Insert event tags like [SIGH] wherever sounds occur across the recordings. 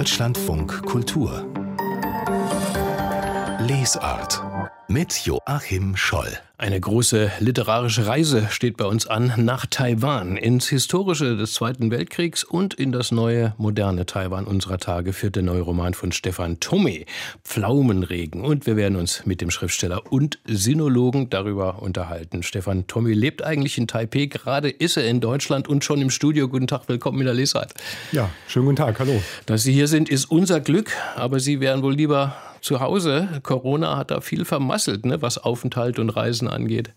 Deutschlandfunk Kultur Lesart mit Joachim Scholl. Eine große literarische Reise steht bei uns an nach Taiwan, ins Historische des Zweiten Weltkriegs und in das neue, moderne Taiwan unserer Tage führt der neue Roman von Stefan Tome, Pflaumenregen. Und wir werden uns mit dem Schriftsteller und Sinologen darüber unterhalten. Stefan Tome lebt eigentlich in Taipei, gerade ist er in Deutschland und schon im Studio. Guten Tag, willkommen in der Lesart. Ja, schönen guten Tag, hallo. Dass Sie hier sind, ist unser Glück, aber Sie wären wohl lieber zu Hause. Corona hat da viel vermasselt, ne, was Aufenthalt und Reisen angeht.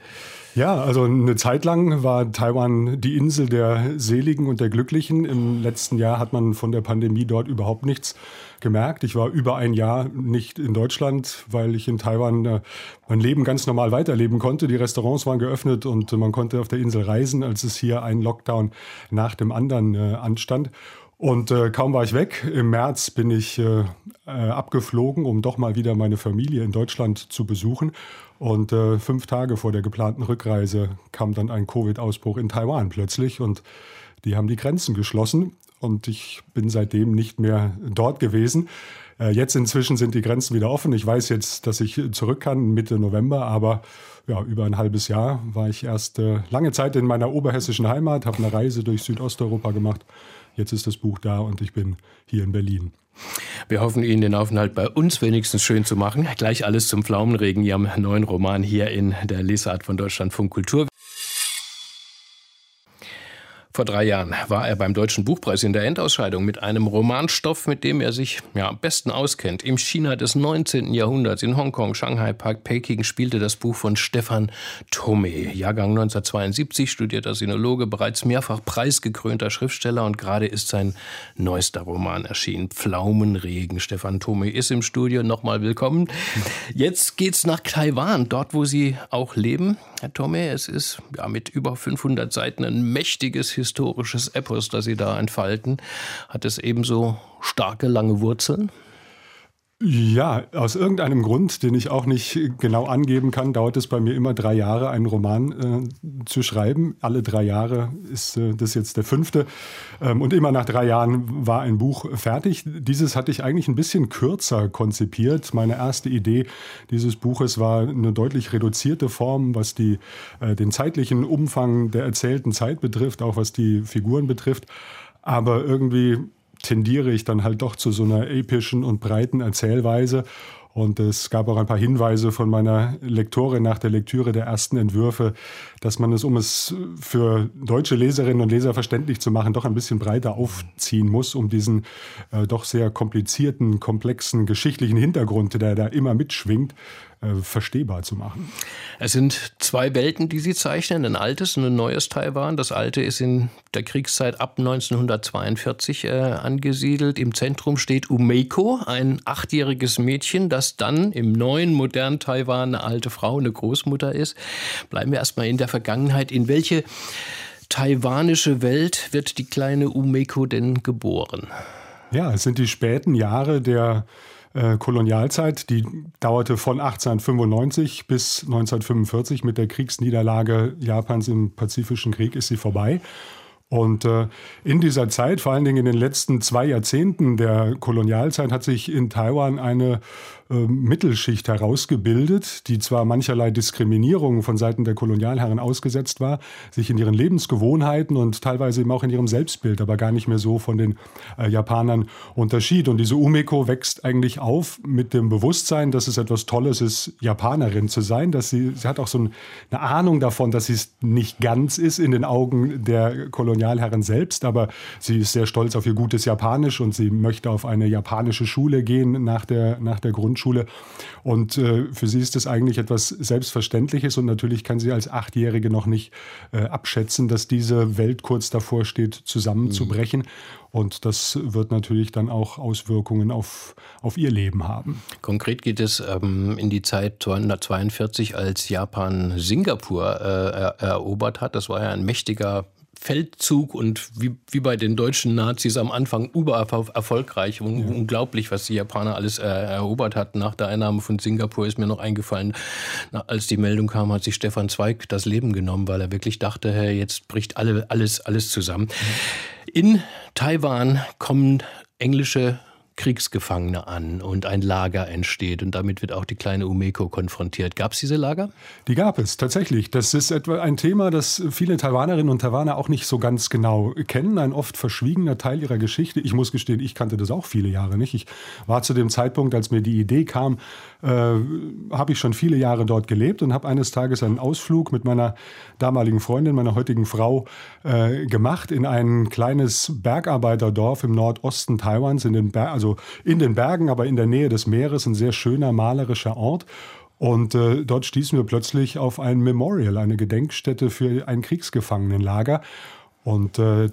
Ja, also eine Zeit lang war Taiwan die Insel der Seligen und der Glücklichen. Im letzten Jahr hat man von der Pandemie dort überhaupt nichts gemerkt. Ich war über ein Jahr nicht in Deutschland, weil ich in Taiwan äh, mein Leben ganz normal weiterleben konnte. Die Restaurants waren geöffnet und man konnte auf der Insel reisen, als es hier ein Lockdown nach dem anderen äh, anstand. Und äh, kaum war ich weg, im März bin ich äh, äh, abgeflogen, um doch mal wieder meine Familie in Deutschland zu besuchen. Und äh, fünf Tage vor der geplanten Rückreise kam dann ein Covid-Ausbruch in Taiwan plötzlich und die haben die Grenzen geschlossen und ich bin seitdem nicht mehr dort gewesen. Äh, jetzt inzwischen sind die Grenzen wieder offen. Ich weiß jetzt, dass ich zurück kann Mitte November, aber ja, über ein halbes Jahr war ich erst äh, lange Zeit in meiner oberhessischen Heimat, habe eine Reise durch Südosteuropa gemacht Jetzt ist das Buch da und ich bin hier in Berlin. Wir hoffen Ihnen den Aufenthalt bei uns wenigstens schön zu machen. Gleich alles zum Pflaumenregen, Ihrem neuen Roman hier in der Lesart von Deutschlandfunk Kultur. Vor drei Jahren war er beim Deutschen Buchpreis in der Endausscheidung mit einem Romanstoff, mit dem er sich ja, am besten auskennt. Im China des 19. Jahrhunderts, in Hongkong, Shanghai, Park, Peking spielte das Buch von Stefan Thome. Jahrgang 1972, studierter Sinologe, bereits mehrfach preisgekrönter Schriftsteller und gerade ist sein neuester Roman erschienen, Pflaumenregen. Stefan Thome ist im Studio, nochmal willkommen. Jetzt geht's nach Taiwan, dort wo Sie auch leben. Herr Thome, es ist ja, mit über 500 Seiten ein mächtiges historisches Epos, das Sie da entfalten. Hat es ebenso starke, lange Wurzeln? Ja, aus irgendeinem Grund, den ich auch nicht genau angeben kann, dauert es bei mir immer drei Jahre, einen Roman äh, zu schreiben. Alle drei Jahre ist äh, das jetzt der fünfte. Ähm, und immer nach drei Jahren war ein Buch fertig. Dieses hatte ich eigentlich ein bisschen kürzer konzipiert. Meine erste Idee dieses Buches war eine deutlich reduzierte Form, was die, äh, den zeitlichen Umfang der erzählten Zeit betrifft, auch was die Figuren betrifft. Aber irgendwie tendiere ich dann halt doch zu so einer epischen und breiten Erzählweise. Und es gab auch ein paar Hinweise von meiner Lektorin nach der Lektüre der ersten Entwürfe, dass man es, um es für deutsche Leserinnen und Leser verständlich zu machen, doch ein bisschen breiter aufziehen muss, um diesen äh, doch sehr komplizierten, komplexen geschichtlichen Hintergrund, der da immer mitschwingt, äh, verstehbar zu machen. Es sind zwei Welten, die Sie zeichnen, ein altes und ein neues Taiwan. Das alte ist in der Kriegszeit ab 1942 äh, angesiedelt. Im Zentrum steht Umeiko, ein achtjähriges Mädchen, das dann im neuen, modernen Taiwan eine alte Frau, eine Großmutter ist. Bleiben wir erstmal in der Vergangenheit. In welche taiwanische Welt wird die kleine Umeiko denn geboren? Ja, es sind die späten Jahre der äh, Kolonialzeit, die dauerte von 1895 bis 1945. Mit der Kriegsniederlage Japans im Pazifischen Krieg ist sie vorbei. Und äh, in dieser Zeit, vor allen Dingen in den letzten zwei Jahrzehnten der Kolonialzeit, hat sich in Taiwan eine äh, Mittelschicht herausgebildet, die zwar mancherlei Diskriminierung von Seiten der Kolonialherren ausgesetzt war, sich in ihren Lebensgewohnheiten und teilweise eben auch in ihrem Selbstbild, aber gar nicht mehr so von den äh, Japanern unterschied. Und diese Umeko wächst eigentlich auf mit dem Bewusstsein, dass es etwas Tolles ist, Japanerin zu sein, dass sie, sie hat auch so eine Ahnung davon, dass sie es nicht ganz ist in den Augen der Kolonialherren Kolonialherren selbst, aber sie ist sehr stolz auf ihr gutes Japanisch und sie möchte auf eine japanische Schule gehen nach der, nach der Grundschule. Und äh, für sie ist das eigentlich etwas Selbstverständliches und natürlich kann sie als Achtjährige noch nicht äh, abschätzen, dass diese Welt kurz davor steht, zusammenzubrechen. Mhm. Und das wird natürlich dann auch Auswirkungen auf, auf ihr Leben haben. Konkret geht es ähm, in die Zeit 1942, als Japan Singapur äh, erobert hat. Das war ja ein mächtiger Feldzug und wie, wie bei den deutschen Nazis am Anfang übererfolgreich und ja. unglaublich, was die Japaner alles äh, erobert hatten. Nach der Einnahme von Singapur ist mir noch eingefallen, na, als die Meldung kam, hat sich Stefan Zweig das Leben genommen, weil er wirklich dachte, hey, jetzt bricht alle, alles, alles zusammen. Mhm. In Taiwan kommen englische Kriegsgefangene an und ein Lager entsteht und damit wird auch die kleine Umeko konfrontiert. Gab es diese Lager? Die gab es tatsächlich. Das ist etwa ein Thema, das viele Taiwanerinnen und Taiwaner auch nicht so ganz genau kennen. Ein oft verschwiegener Teil ihrer Geschichte. Ich muss gestehen, ich kannte das auch viele Jahre nicht. Ich war zu dem Zeitpunkt, als mir die Idee kam, äh, habe ich schon viele Jahre dort gelebt und habe eines Tages einen Ausflug mit meiner damaligen Freundin, meiner heutigen Frau, äh, gemacht in ein kleines Bergarbeiterdorf im Nordosten Taiwans, in den Ber also in den Bergen, aber in der Nähe des Meeres, ein sehr schöner malerischer Ort. Und äh, dort stießen wir plötzlich auf ein Memorial, eine Gedenkstätte für ein Kriegsgefangenenlager. Und äh,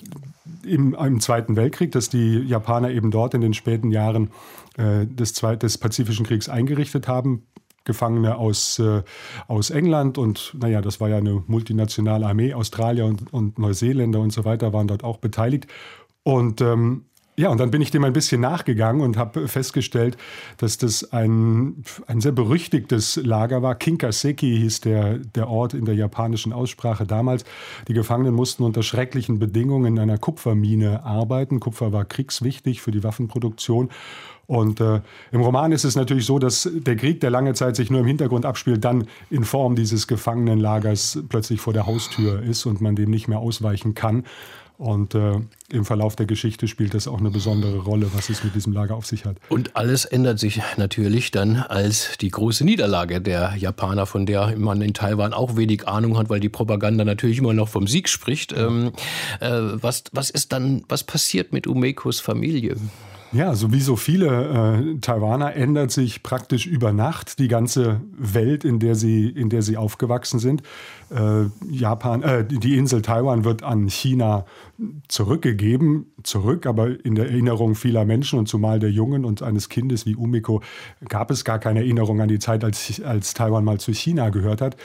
im, im, Zweiten Weltkrieg, das die Japaner eben dort in den späten Jahren äh, des, des Pazifischen Kriegs eingerichtet haben, Gefangene aus, äh, aus England und naja, das war ja eine multinationale Armee, Australier und, und Neuseeländer und so weiter waren dort auch beteiligt. Und ähm, ja, und dann bin ich dem ein bisschen nachgegangen und habe festgestellt, dass das ein, ein sehr berüchtigtes Lager war. Kinkaseki hieß der, der Ort in der japanischen Aussprache damals. Die Gefangenen mussten unter schrecklichen Bedingungen in einer Kupfermine arbeiten. Kupfer war kriegswichtig für die Waffenproduktion. Und äh, im Roman ist es natürlich so, dass der Krieg, der lange Zeit sich nur im Hintergrund abspielt, dann in Form dieses Gefangenenlagers plötzlich vor der Haustür ist und man dem nicht mehr ausweichen kann. Und äh, im Verlauf der Geschichte spielt das auch eine besondere Rolle, was es mit diesem Lager auf sich hat. Und alles ändert sich natürlich dann, als die große Niederlage der Japaner, von der man in Taiwan auch wenig Ahnung hat, weil die Propaganda natürlich immer noch vom Sieg spricht. Ähm, äh, was, was ist dann, was passiert mit Umekos Familie? Ja, so wie so viele äh, Taiwaner ändert sich praktisch über Nacht die ganze Welt, in der sie, in der sie aufgewachsen sind. Äh, Japan, äh, die Insel Taiwan wird an China zurückgegeben, zurück, aber in der Erinnerung vieler Menschen und zumal der Jungen und eines Kindes wie Umiko gab es gar keine Erinnerung an die Zeit, als, als Taiwan mal zu China gehört hat.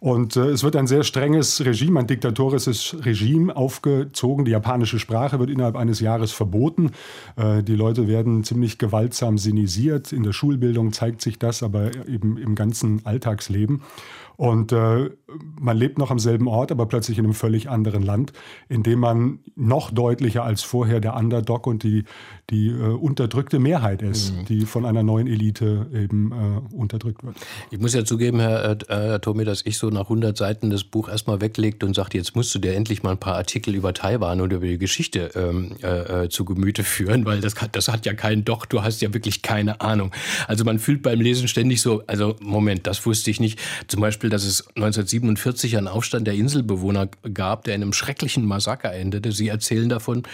Und äh, es wird ein sehr strenges Regime, ein diktatorisches Regime aufgezogen. Die japanische Sprache wird innerhalb eines Jahres verboten. Äh, die Leute werden ziemlich gewaltsam sinisiert. In der Schulbildung zeigt sich das, aber eben im ganzen Alltagsleben. Und äh, man lebt noch am selben Ort, aber plötzlich in einem völlig anderen Land, in dem man noch deutlicher als vorher der Underdog und die, die äh, unterdrückte Mehrheit ist, mhm. die von einer neuen Elite eben äh, unterdrückt wird. Ich muss ja zugeben, Herr, äh, Tomé, dass ich so nach 100 Seiten das Buch erstmal weglegt und sagte, jetzt musst du dir endlich mal ein paar Artikel über Taiwan und über die Geschichte ähm, äh, äh, zu Gemüte führen, weil das, das hat ja keinen Doch, du hast ja wirklich keine Ahnung. Also man fühlt beim Lesen ständig so, also Moment, das wusste ich nicht. Zum Beispiel, dass es 1947 einen Aufstand der Inselbewohner gab, der in einem schrecklichen Massaker endete. Sie erzählen davon,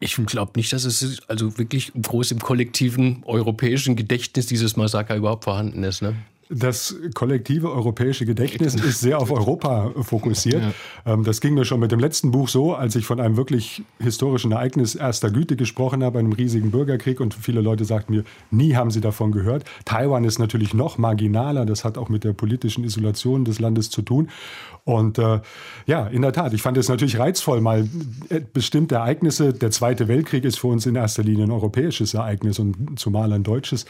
ich glaube nicht, dass es also wirklich groß im kollektiven europäischen Gedächtnis dieses Massaker überhaupt vorhanden ist. Ne? Das kollektive europäische Gedächtnis ist sehr auf Europa fokussiert. Ja. Ähm, das ging mir schon mit dem letzten Buch so, als ich von einem wirklich historischen Ereignis erster Güte gesprochen habe, einem riesigen Bürgerkrieg und viele Leute sagten mir, nie haben sie davon gehört. Taiwan ist natürlich noch marginaler, das hat auch mit der politischen Isolation des Landes zu tun. Und äh, ja, in der Tat, ich fand es natürlich reizvoll, mal äh, bestimmte Ereignisse, der Zweite Weltkrieg ist für uns in erster Linie ein europäisches Ereignis und zumal ein deutsches.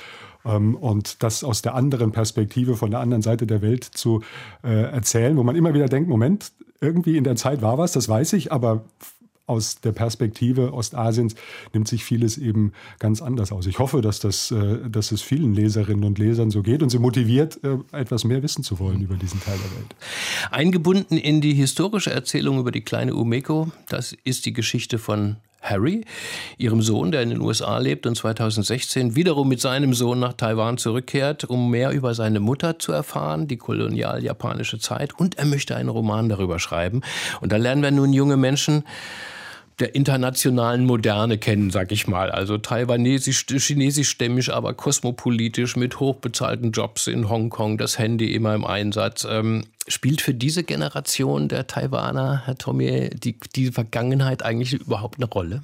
Ähm, und das aus der anderen Perspektive, von der anderen Seite der Welt zu äh, erzählen, wo man immer wieder denkt, Moment, irgendwie in der Zeit war was, das weiß ich, aber aus der Perspektive Ostasiens nimmt sich vieles eben ganz anders aus. Ich hoffe, dass, das, äh, dass es vielen Leserinnen und Lesern so geht und sie motiviert, äh, etwas mehr wissen zu wollen über diesen Teil der Welt. Eingebunden in die historische Erzählung über die kleine Umeko, das ist die Geschichte von Harry, ihrem Sohn, der in den USA lebt und 2016 wiederum mit seinem Sohn nach Taiwan zurückkehrt, um mehr über seine Mutter zu erfahren, die kolonial-japanische Zeit. Und er möchte einen Roman darüber schreiben. Und da lernen wir nun junge Menschen, der internationalen Moderne kennen, sag ich mal. Also taiwanesisch, chinesischstämmig, aber kosmopolitisch mit hochbezahlten Jobs in Hongkong, das Handy immer im Einsatz. Ähm, spielt für diese Generation der Taiwaner, Herr Tommy, die, die Vergangenheit eigentlich überhaupt eine Rolle?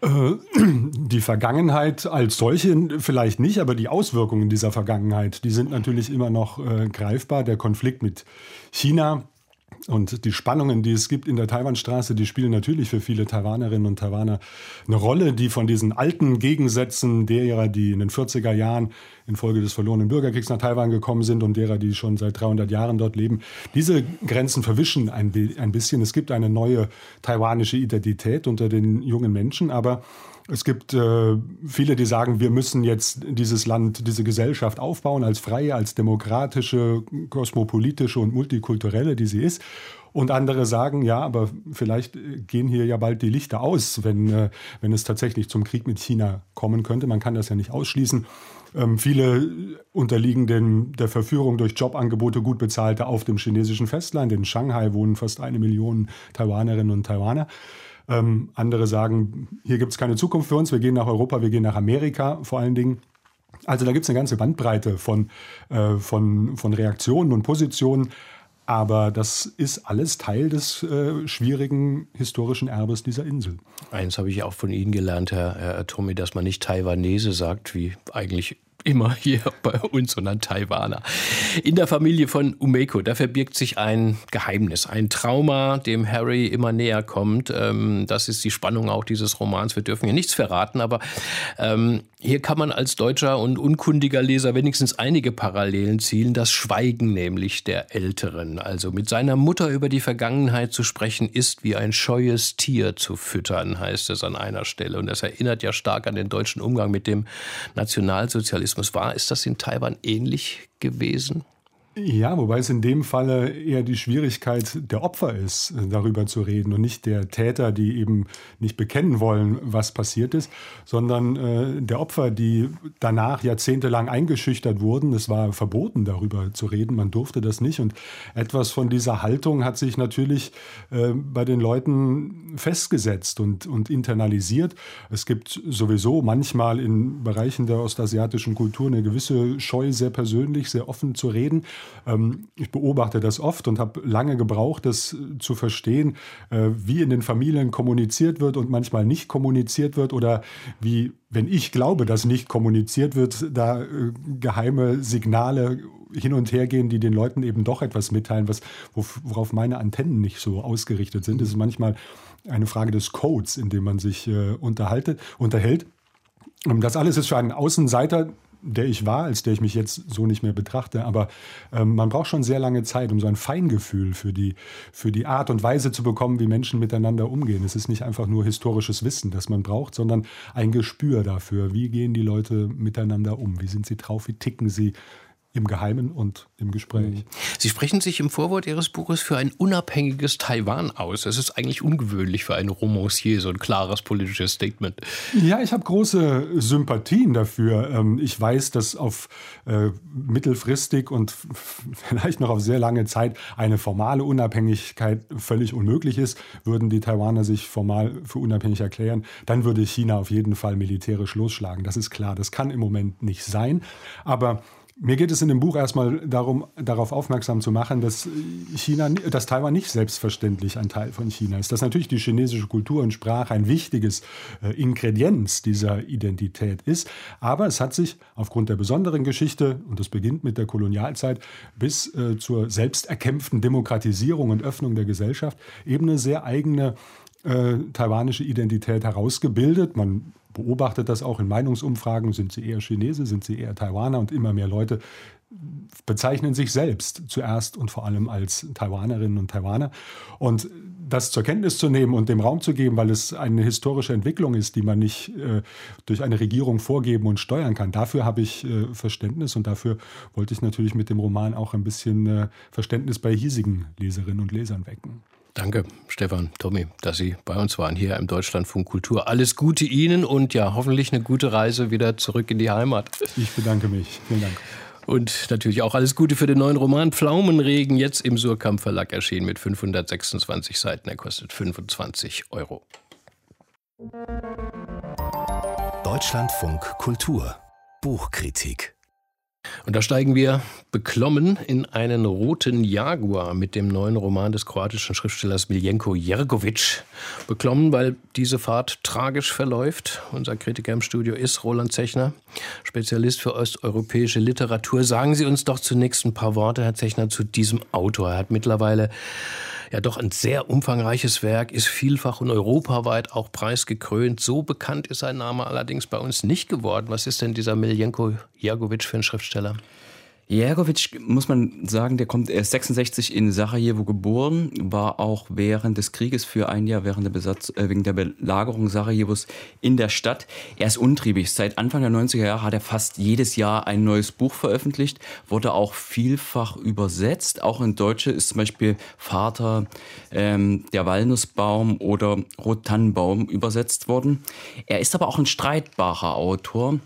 Äh, [CLEARS THROAT] die Vergangenheit als solche vielleicht nicht, aber die Auswirkungen dieser Vergangenheit, die sind natürlich immer noch äh, greifbar. Der Konflikt mit China, und die Spannungen, die es gibt in der Taiwanstraße, die spielen natürlich für viele Taiwanerinnen und Taiwaner eine Rolle, die von diesen alten Gegensätzen derer, die in den 40er Jahren infolge des verlorenen Bürgerkriegs nach Taiwan gekommen sind und derer, die schon seit 300 Jahren dort leben, diese Grenzen verwischen ein, ein bisschen. Es gibt eine neue taiwanische Identität unter den jungen Menschen, aber Es gibt äh, viele, die sagen, wir müssen jetzt dieses Land, diese Gesellschaft aufbauen als freie, als demokratische, kosmopolitische und multikulturelle, die sie ist. Und andere sagen, ja, aber vielleicht gehen hier ja bald die Lichter aus, wenn, äh, wenn es tatsächlich zum Krieg mit China kommen könnte. Man kann das ja nicht ausschließen. Ähm, viele unterliegen den, der Verführung durch Jobangebote gut bezahlte auf dem chinesischen Festland. In Shanghai wohnen fast eine Million Taiwanerinnen und Taiwaner. Ähm, andere sagen, hier gibt es keine Zukunft für uns, wir gehen nach Europa, wir gehen nach Amerika vor allen Dingen. Also da gibt es eine ganze Bandbreite von, äh, von, von Reaktionen und Positionen. Aber das ist alles Teil des äh, schwierigen historischen Erbes dieser Insel. Eins habe ich auch von Ihnen gelernt, Herr, Herr Tommy, dass man nicht Taiwanese sagt, wie eigentlich immer hier bei uns, sondern Taiwaner. In der Familie von Umeko, da verbirgt sich ein Geheimnis, ein Trauma, dem Harry immer näher kommt. Ähm, das ist die Spannung auch dieses Romans. Wir dürfen hier nichts verraten, aber ähm, hier kann man als deutscher und unkundiger Leser wenigstens einige Parallelen zielen. Das Schweigen nämlich der Älteren. Also mit seiner Mutter über die Vergangenheit zu sprechen, ist wie ein scheues Tier zu füttern, heißt es an einer Stelle. Und das erinnert ja stark an den deutschen Umgang mit dem Nationalsozialismus. Rassismus war. Ist das in Taiwan ähnlich gewesen? Ja, wobei es in dem Falle eher die Schwierigkeit der Opfer ist, darüber zu reden und nicht der Täter, die eben nicht bekennen wollen, was passiert ist, sondern äh, der Opfer, die danach jahrzehntelang eingeschüchtert wurden. Es war verboten, darüber zu reden, man durfte das nicht. Und etwas von dieser Haltung hat sich natürlich äh, bei den Leuten festgesetzt und, und internalisiert. Es gibt sowieso manchmal in Bereichen der ostasiatischen Kultur eine gewisse Scheu, sehr persönlich, sehr offen zu reden. Ähm, ich beobachte das oft und habe lange gebraucht, das zu verstehen, äh, wie in den Familien kommuniziert wird und manchmal nicht kommuniziert wird oder wie, wenn ich glaube, dass nicht kommuniziert wird, da äh, geheime Signale hin und her gehen, die den Leuten eben doch etwas mitteilen, was, worauf meine Antennen nicht so ausgerichtet sind. Es ist manchmal eine Frage des Codes, in dem man sich äh, unterhält. Das alles ist für einen Außenseiter der ich war, als der ich mich jetzt so nicht mehr betrachte. Aber ähm, man braucht schon sehr lange Zeit, um so ein Feingefühl für die, für die Art und Weise zu bekommen, wie Menschen miteinander umgehen. Es ist nicht einfach nur historisches Wissen, das man braucht, sondern ein Gespür dafür, wie gehen die Leute miteinander um, wie sind sie drauf, wie ticken sie, im Geheimen und im Gespräch. Mhm. Sie sprechen sich im Vorwort Ihres Buches für ein unabhängiges Taiwan aus. Das ist eigentlich ungewöhnlich für einen Romancier, so ein klares politisches Statement. Ja, ich habe große Sympathien dafür. Ähm, ich weiß, dass auf äh, mittelfristig und vielleicht noch auf sehr lange Zeit eine formale Unabhängigkeit völlig unmöglich ist. Würden die Taiwaner sich formal für unabhängig erklären, dann würde China auf jeden Fall militärisch losschlagen. Das ist klar. Das kann im Moment nicht sein. Aber mir geht es in dem Buch erstmal darum, darauf aufmerksam zu machen, dass China, dass Taiwan nicht selbstverständlich ein Teil von China ist. Dass natürlich die chinesische Kultur und Sprache ein wichtiges äh, Ingredienz dieser Identität ist. Aber es hat sich aufgrund der besonderen Geschichte, und das beginnt mit der Kolonialzeit, bis äh, zur selbsterkämpften Demokratisierung und Öffnung der Gesellschaft eben eine sehr eigene äh, taiwanische Identität herausgebildet. Man beobachtet das auch in Meinungsumfragen. Sind sie eher Chinese, sind sie eher Taiwaner? Und immer mehr Leute bezeichnen sich selbst zuerst und vor allem als Taiwanerinnen und Taiwaner. Und das zur Kenntnis zu nehmen und dem Raum zu geben, weil es eine historische Entwicklung ist, die man nicht äh, durch eine Regierung vorgeben und steuern kann. Dafür habe ich äh, Verständnis und dafür wollte ich natürlich mit dem Roman auch ein bisschen äh, Verständnis bei hiesigen Leserinnen und Lesern wecken. Danke, Stefan, Tommy, dass Sie bei uns waren hier im Deutschlandfunk Kultur. Alles Gute Ihnen und ja, hoffentlich eine gute Reise wieder zurück in die Heimat. Ich bedanke mich. Vielen Dank. Und natürlich auch alles Gute für den neuen Roman Pflaumenregen, jetzt im Surkamp Verlag erschienen mit 526 Seiten. Er kostet 25 Euro. Deutschlandfunk Kultur Buchkritik und da steigen wir beklommen in einen roten Jaguar mit dem neuen Roman des kroatischen Schriftstellers Miljenko Jergovic. Beklommen, weil diese Fahrt tragisch verläuft. Unser Kritiker im Studio ist Roland Zechner, Spezialist für osteuropäische Literatur. Sagen Sie uns doch zunächst ein paar Worte, Herr Zechner, zu diesem Autor. Er hat mittlerweile ja doch ein sehr umfangreiches Werk, ist vielfach und europaweit auch preisgekrönt. So bekannt ist sein Name allerdings bei uns nicht geworden. Was ist denn dieser Miljenko Jagovic für ein Schriftsteller? Jergovic, muss man sagen, der kommt, er ist 66 in Sarajevo geboren, war auch während des Krieges für ein Jahr, während der Besatz, äh, wegen der Belagerung Sarajevos in der Stadt. Er ist untriebig. Seit Anfang der 90er Jahre hat er fast jedes Jahr ein neues Buch veröffentlicht, wurde auch vielfach übersetzt. Auch in Deutsche ist zum Beispiel Vater ähm, der Walnussbaum oder Rottannenbaum übersetzt worden. Er ist aber auch ein streitbarer Autor,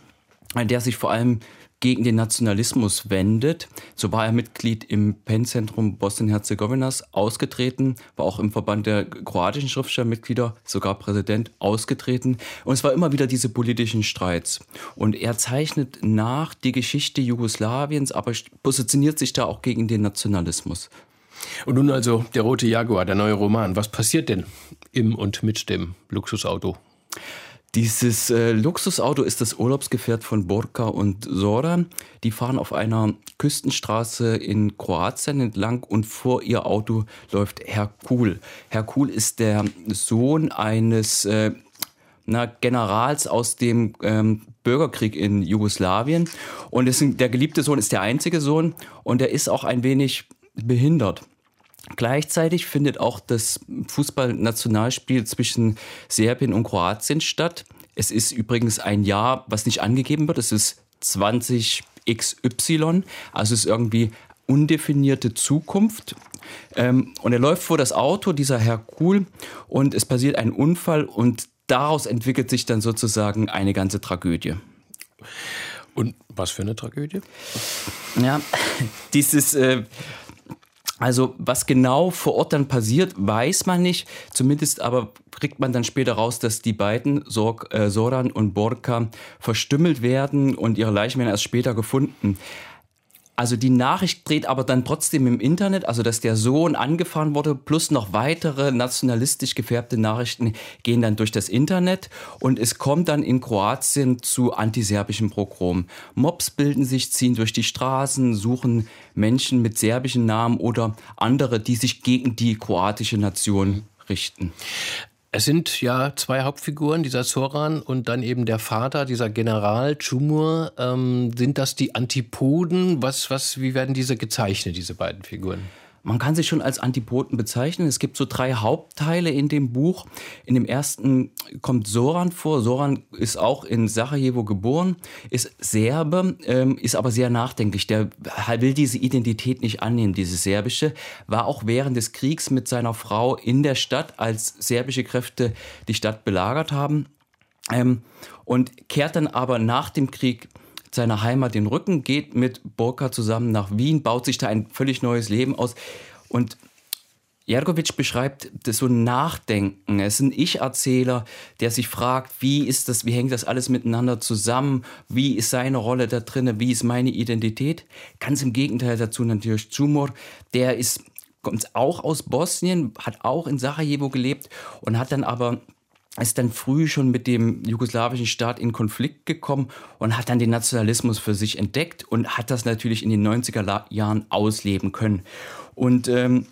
der sich vor allem gegen den Nationalismus wendet. So war er Mitglied im PEN-Zentrum Bosnien-Herzegowinas ausgetreten, war auch im Verband der kroatischen Schriftstellermitglieder, sogar Präsident, ausgetreten. Und es war immer wieder diese politischen Streits. Und er zeichnet nach die Geschichte Jugoslawiens, aber positioniert sich da auch gegen den Nationalismus. Und nun also der Rote Jaguar, der neue Roman. Was passiert denn im und mit dem Luxusauto? Dieses äh, Luxusauto ist das Urlaubsgefährt von Borka und Soran. Die fahren auf einer Küstenstraße in Kroatien entlang und vor ihr Auto läuft Herkul. Herkul ist der Sohn eines äh, na, Generals aus dem ähm, Bürgerkrieg in Jugoslawien. Und ist, der geliebte Sohn ist der einzige Sohn und er ist auch ein wenig behindert. Gleichzeitig findet auch das Fußballnationalspiel zwischen Serbien und Kroatien statt. Es ist übrigens ein Jahr, was nicht angegeben wird. Es ist 20XY, also es ist irgendwie undefinierte Zukunft. Ähm, und er läuft vor das Auto, dieser Herkul, und es passiert ein Unfall und daraus entwickelt sich dann sozusagen eine ganze Tragödie. Und was für eine Tragödie? Ja, [LAUGHS] dieses. Äh, also was genau vor Ort dann passiert, weiß man nicht. Zumindest aber kriegt man dann später raus, dass die beiden, Sor äh, Soran und Borka, verstümmelt werden und ihre Leichen werden erst später gefunden. Also die Nachricht dreht aber dann trotzdem im Internet, also dass der Sohn angefahren wurde, plus noch weitere nationalistisch gefärbte Nachrichten gehen dann durch das Internet und es kommt dann in Kroatien zu antiserbischen Pogrom. Mobs bilden sich, ziehen durch die Straßen, suchen Menschen mit serbischen Namen oder andere, die sich gegen die kroatische Nation richten. Es sind ja zwei Hauptfiguren, dieser Zoran und dann eben der Vater, dieser General Chumur. Ähm, sind das die Antipoden? Was, was, wie werden diese gezeichnet, diese beiden Figuren? Man kann sich schon als Antipoden bezeichnen. Es gibt so drei Hauptteile in dem Buch. In dem ersten kommt Soran vor. Soran ist auch in Sarajevo geboren, ist Serbe, ähm, ist aber sehr nachdenklich. Der will diese Identität nicht annehmen, diese serbische. War auch während des Kriegs mit seiner Frau in der Stadt, als serbische Kräfte die Stadt belagert haben. Ähm, und kehrt dann aber nach dem Krieg seiner Heimat den Rücken, geht mit Borka zusammen nach Wien, baut sich da ein völlig neues Leben aus. Und Jergovic beschreibt das so ein Nachdenken. Er ist ein Ich-Erzähler, der sich fragt, wie ist das, wie hängt das alles miteinander zusammen? Wie ist seine Rolle da drin? Wie ist meine Identität? Ganz im Gegenteil dazu natürlich Zumor, der ist, kommt auch aus Bosnien, hat auch in Sarajevo gelebt und hat dann aber ist dann früh schon mit dem jugoslawischen Staat in Konflikt gekommen und hat dann den Nationalismus für sich entdeckt und hat das natürlich in den 90er Jahren ausleben können. Und ähm,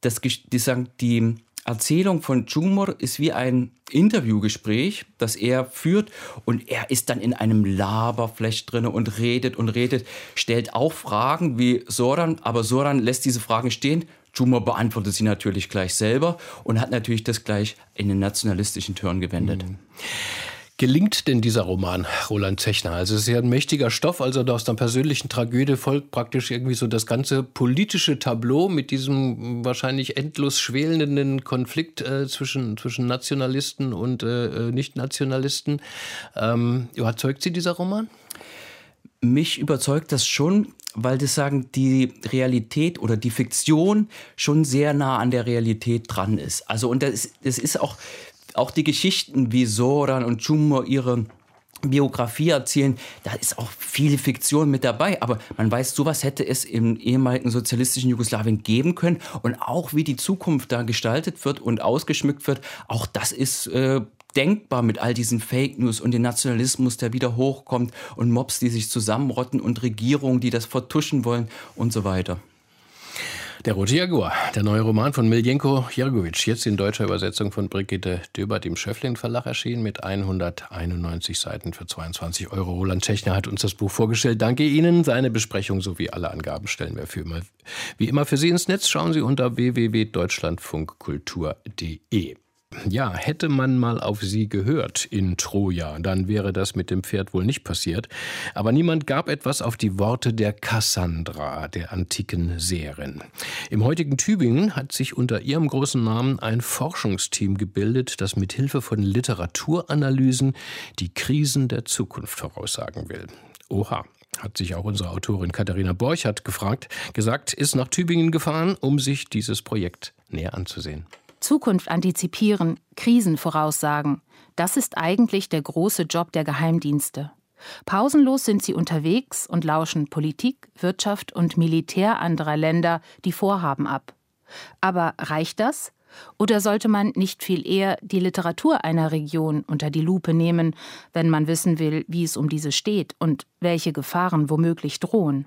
das, die, die Erzählung von Jumor ist wie ein Interviewgespräch, das er führt und er ist dann in einem Laberflash drin und redet und redet, stellt auch Fragen wie Soran, aber Soran lässt diese Fragen stehen, Schumer beantwortet sie natürlich gleich selber und hat natürlich das gleich in den nationalistischen Turn gewendet. Mhm. Gelingt denn dieser Roman, Roland Zechner? Also es ist ja ein mächtiger Stoff, also aus einer persönlichen Tragödie folgt praktisch irgendwie so das ganze politische Tableau mit diesem wahrscheinlich endlos schwelenden Konflikt äh, zwischen, zwischen Nationalisten und äh, äh Nicht-Nationalisten. Ähm, überzeugt Sie dieser Roman? Mich überzeugt das schon weil das sagen, die Realität oder die Fiktion schon sehr nah an der Realität dran ist. Also, und das, das ist auch, auch die Geschichten, wie Soran und Jummo ihre Biografie erzählen, da ist auch viel Fiktion mit dabei, aber man weiß, sowas hätte es im ehemaligen sozialistischen Jugoslawien geben können und auch wie die Zukunft da gestaltet wird und ausgeschmückt wird, auch das ist äh, denkbar mit all diesen Fake News und dem Nationalismus, der wieder hochkommt und Mobs, die sich zusammenrotten und Regierungen, die das vertuschen wollen und so weiter. Der Rote Jaguar, der neue Roman von Miljenko Jergovic, jetzt in deutscher Übersetzung von Brigitte Döbert im Schöfflin Verlag erschienen mit 191 Seiten für 22 Euro. Roland Tschechner hat uns das Buch vorgestellt. Danke Ihnen. Seine Besprechung sowie alle Angaben stellen wir für immer, wie immer für Sie ins Netz. Schauen Sie unter www.deutschlandfunkkultur.de. Ja, hätte man mal auf sie gehört in Troja, dann wäre das mit dem Pferd wohl nicht passiert. Aber niemand gab etwas auf die Worte der Kassandra, der antiken Seherin. Im heutigen Tübingen hat sich unter ihrem großen Namen ein Forschungsteam gebildet, das mit Hilfe von Literaturanalysen die Krisen der Zukunft voraussagen will. Oha, hat sich auch unsere Autorin Katharina Borchert gefragt, gesagt, ist nach Tübingen gefahren, um sich dieses Projekt näher anzusehen. Zukunft antizipieren, Krisen voraussagen, das ist eigentlich der große Job der Geheimdienste. Pausenlos sind sie unterwegs und lauschen Politik, Wirtschaft und Militär anderer Länder die Vorhaben ab. Aber reicht das? Oder sollte man nicht viel eher die Literatur einer Region unter die Lupe nehmen, wenn man wissen will, wie es um diese steht und welche Gefahren womöglich drohen?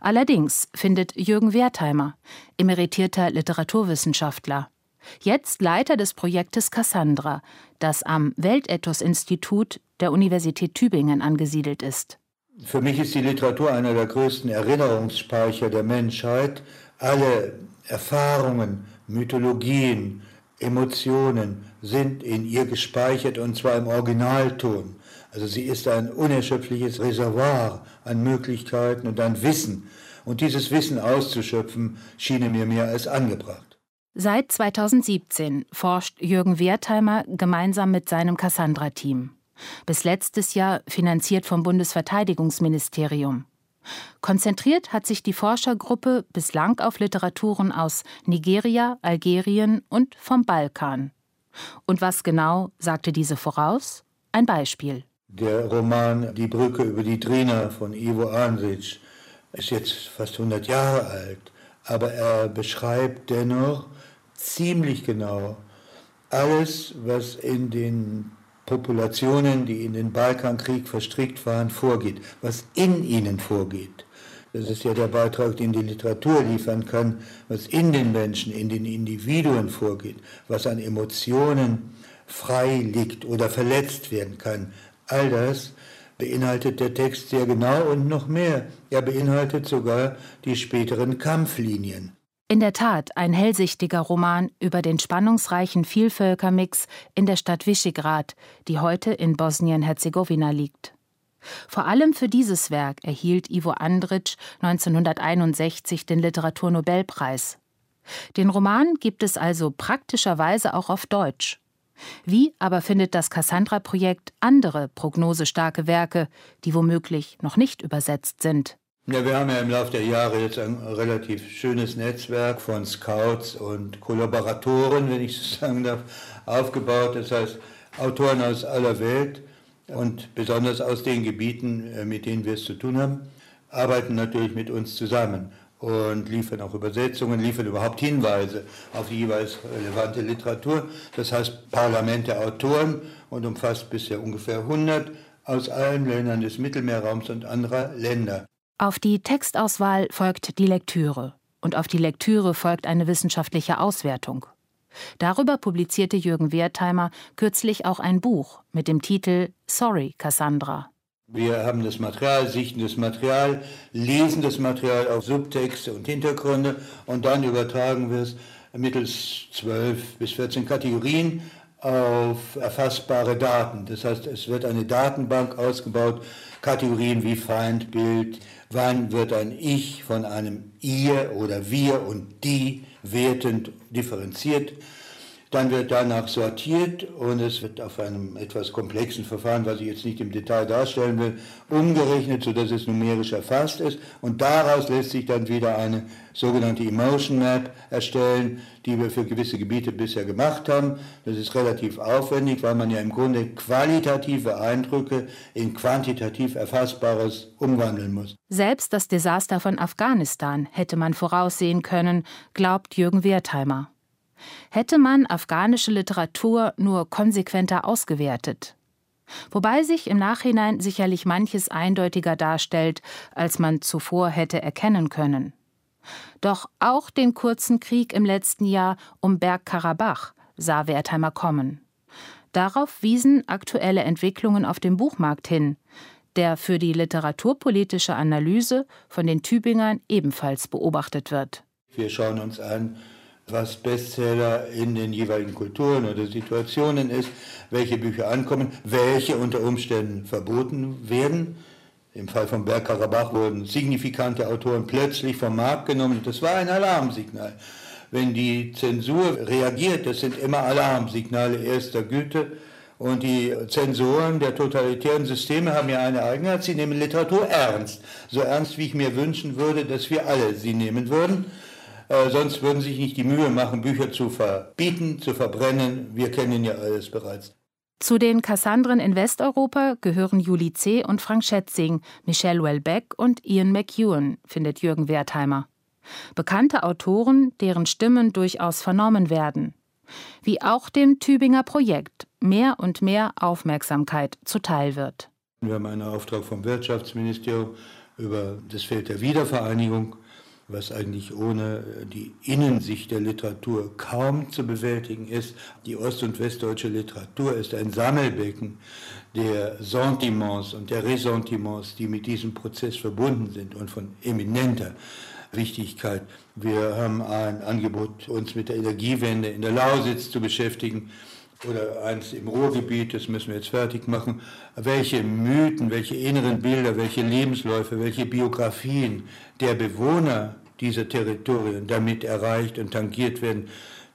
Allerdings findet Jürgen Wertheimer, emeritierter Literaturwissenschaftler, Jetzt Leiter des Projektes Cassandra, das am Weltethos-Institut der Universität Tübingen angesiedelt ist. Für mich ist die Literatur einer der größten Erinnerungsspeicher der Menschheit. Alle Erfahrungen, Mythologien, Emotionen sind in ihr gespeichert und zwar im Originalton. Also sie ist ein unerschöpfliches Reservoir an Möglichkeiten und an Wissen. Und dieses Wissen auszuschöpfen, schien mir mehr als angebracht. Seit 2017 forscht Jürgen Wertheimer gemeinsam mit seinem Cassandra-Team. Bis letztes Jahr finanziert vom Bundesverteidigungsministerium. Konzentriert hat sich die Forschergruppe bislang auf Literaturen aus Nigeria, Algerien und vom Balkan. Und was genau sagte diese voraus? Ein Beispiel. Der Roman Die Brücke über die Drina von Ivo Ansic ist jetzt fast 100 Jahre alt, aber er beschreibt dennoch ziemlich genau alles, was in den Populationen, die in den Balkankrieg verstrickt waren, vorgeht, was in ihnen vorgeht. Das ist ja der Beitrag, den die Literatur liefern kann, was in den Menschen, in den Individuen vorgeht, was an Emotionen frei liegt oder verletzt werden kann. All das beinhaltet der Text sehr genau und noch mehr. Er beinhaltet sogar die späteren Kampflinien. In der Tat ein hellsichtiger Roman über den spannungsreichen Vielvölkermix in der Stadt Visegrad, die heute in Bosnien-Herzegowina liegt. Vor allem für dieses Werk erhielt Ivo Andrić 1961 den Literaturnobelpreis. Den Roman gibt es also praktischerweise auch auf Deutsch. Wie aber findet das Cassandra-Projekt andere prognosestarke Werke, die womöglich noch nicht übersetzt sind? Ja, wir haben ja im Laufe der Jahre jetzt ein relativ schönes Netzwerk von Scouts und Kollaboratoren, wenn ich so sagen darf, aufgebaut. Das heißt, Autoren aus aller Welt und besonders aus den Gebieten, äh, mit denen wir es zu tun haben, arbeiten natürlich mit uns zusammen und liefern auch Übersetzungen, liefern überhaupt Hinweise auf die jeweils relevante Literatur. Das heißt Parlament der Autoren und umfasst bisher ungefähr 100 aus allen Ländern des Mittelmeerraums und anderer Länder. Auf die Textauswahl folgt die Lektüre und auf die Lektüre folgt eine wissenschaftliche Auswertung. Darüber publizierte Jürgen Wertheimer kürzlich auch ein Buch mit dem Titel Sorry, Cassandra. Wir haben das Material, sichten das Material, lesen das Material auf Subtexte und Hintergründe und dann übertragen wir es mittels 12 bis 14 Kategorien auf erfassbare Daten. Das heißt, es wird eine Datenbank ausgebaut, Kategorien wie Feindbild, wann wird ein Ich von einem Ihr oder Wir und Die wertend differenziert dann wird danach sortiert und es wird auf einem etwas komplexen Verfahren, was ich jetzt nicht im Detail darstellen will, umgerechnet, sodass es numerisch erfasst ist. Und daraus lässt sich dann wieder eine sogenannte Emotion Map erstellen, die wir für gewisse Gebiete bisher gemacht haben. Das ist relativ aufwendig, weil man ja im Grunde qualitative Eindrücke in quantitativ Erfassbares umwandeln muss. Selbst das Desaster von Afghanistan hätte man voraussehen können, glaubt Jürgen Wertheimer hätte man afghanische Literatur nur konsequenter ausgewertet. Wobei sich im Nachhinein sicherlich manches eindeutiger darstellt, als man zuvor hätte erkennen können. Doch auch den kurzen Krieg im letzten Jahr um Bergkarabach sah Wertheimer kommen. Darauf wiesen aktuelle Entwicklungen auf dem Buchmarkt hin, der für die literaturpolitische Analyse von den Tübingern ebenfalls beobachtet wird. Wir schauen uns an, was Bestseller in den jeweiligen Kulturen oder Situationen ist, welche Bücher ankommen, welche unter Umständen verboten werden. Im Fall von Bergkarabach wurden signifikante Autoren plötzlich vom Markt genommen. Das war ein Alarmsignal. Wenn die Zensur reagiert, das sind immer Alarmsignale erster Güte. Und die Zensoren der totalitären Systeme haben ja eine Eigenheit, sie nehmen Literatur ernst. So ernst, wie ich mir wünschen würde, dass wir alle sie nehmen würden. Äh, sonst würden sie sich nicht die Mühe machen, Bücher zu verbieten, zu verbrennen. Wir kennen ja alles bereits. Zu den Kassandren in Westeuropa gehören Julie C. und Frank Schätzing, Michelle Welbeck und Ian McEwan, findet Jürgen Wertheimer. Bekannte Autoren, deren Stimmen durchaus vernommen werden. Wie auch dem Tübinger Projekt mehr und mehr Aufmerksamkeit zuteil wird. Wir haben einen Auftrag vom Wirtschaftsministerium über das Feld der Wiedervereinigung was eigentlich ohne die Innensicht der Literatur kaum zu bewältigen ist. Die ost- und westdeutsche Literatur ist ein Sammelbecken der Sentiments und der Ressentiments, die mit diesem Prozess verbunden sind und von eminenter Wichtigkeit. Wir haben ein Angebot, uns mit der Energiewende in der Lausitz zu beschäftigen oder eins im Ruhrgebiet, das müssen wir jetzt fertig machen. Welche Mythen, welche inneren Bilder, welche Lebensläufe, welche Biografien der Bewohner dieser Territorien damit erreicht und tangiert werden,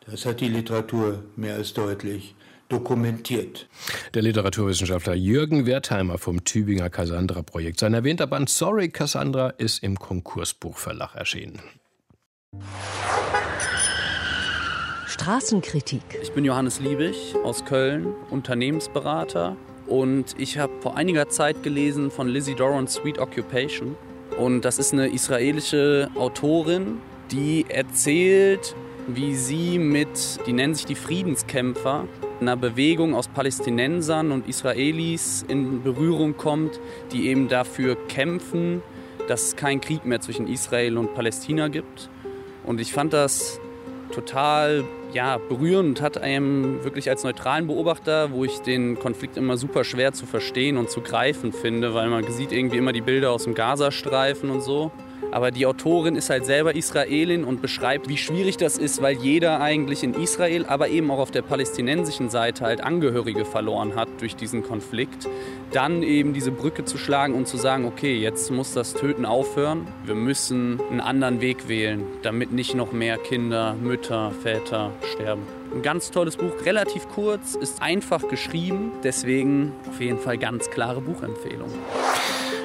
das hat die Literatur mehr als deutlich dokumentiert. Der Literaturwissenschaftler Jürgen Wertheimer vom Tübinger Cassandra-Projekt. Sein erwähnter Band Sorry Cassandra ist im Konkursbuchverlag erschienen. Straßenkritik. Ich bin Johannes Liebig aus Köln, Unternehmensberater. Und ich habe vor einiger Zeit gelesen von Lizzie Dorans Sweet Occupation. Und das ist eine israelische Autorin, die erzählt, wie sie mit, die nennen sich die Friedenskämpfer, einer Bewegung aus Palästinensern und Israelis in Berührung kommt, die eben dafür kämpfen, dass es keinen Krieg mehr zwischen Israel und Palästina gibt. Und ich fand das total ja, berührend, hat einem wirklich als neutralen Beobachter, wo ich den Konflikt immer super schwer zu verstehen und zu greifen finde, weil man sieht irgendwie immer die Bilder aus dem Gazastreifen und so. Aber die Autorin ist halt selber Israelin und beschreibt, wie schwierig das ist, weil jeder eigentlich in Israel, aber eben auch auf der palästinensischen Seite halt Angehörige verloren hat durch diesen Konflikt. Dann eben diese Brücke zu schlagen und zu sagen, okay, jetzt muss das Töten aufhören. Wir müssen einen anderen Weg wählen, damit nicht noch mehr Kinder, Mütter, Väter sterben. Ein ganz tolles Buch, relativ kurz, ist einfach geschrieben, deswegen auf jeden Fall ganz klare Buchempfehlung.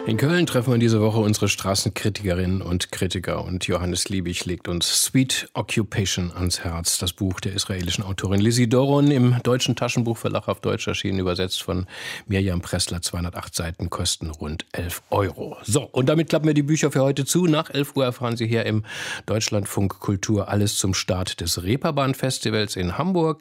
In Köln treffen wir diese Woche unsere Straßenkritikerinnen und Kritiker und Johannes Liebig legt uns Sweet Occupation ans Herz, das Buch der israelischen Autorin Lizzie Doron im deutschen Taschenbuchverlag auf Deutsch erschienen, übersetzt von Mirjam Pressler, 208 Seiten, kosten rund 11 Euro. So, und damit klappen wir die Bücher für heute zu. Nach 11 Uhr erfahren Sie hier im Deutschlandfunk Kultur alles zum Start des Reeperbahn Festivals in Hamburg.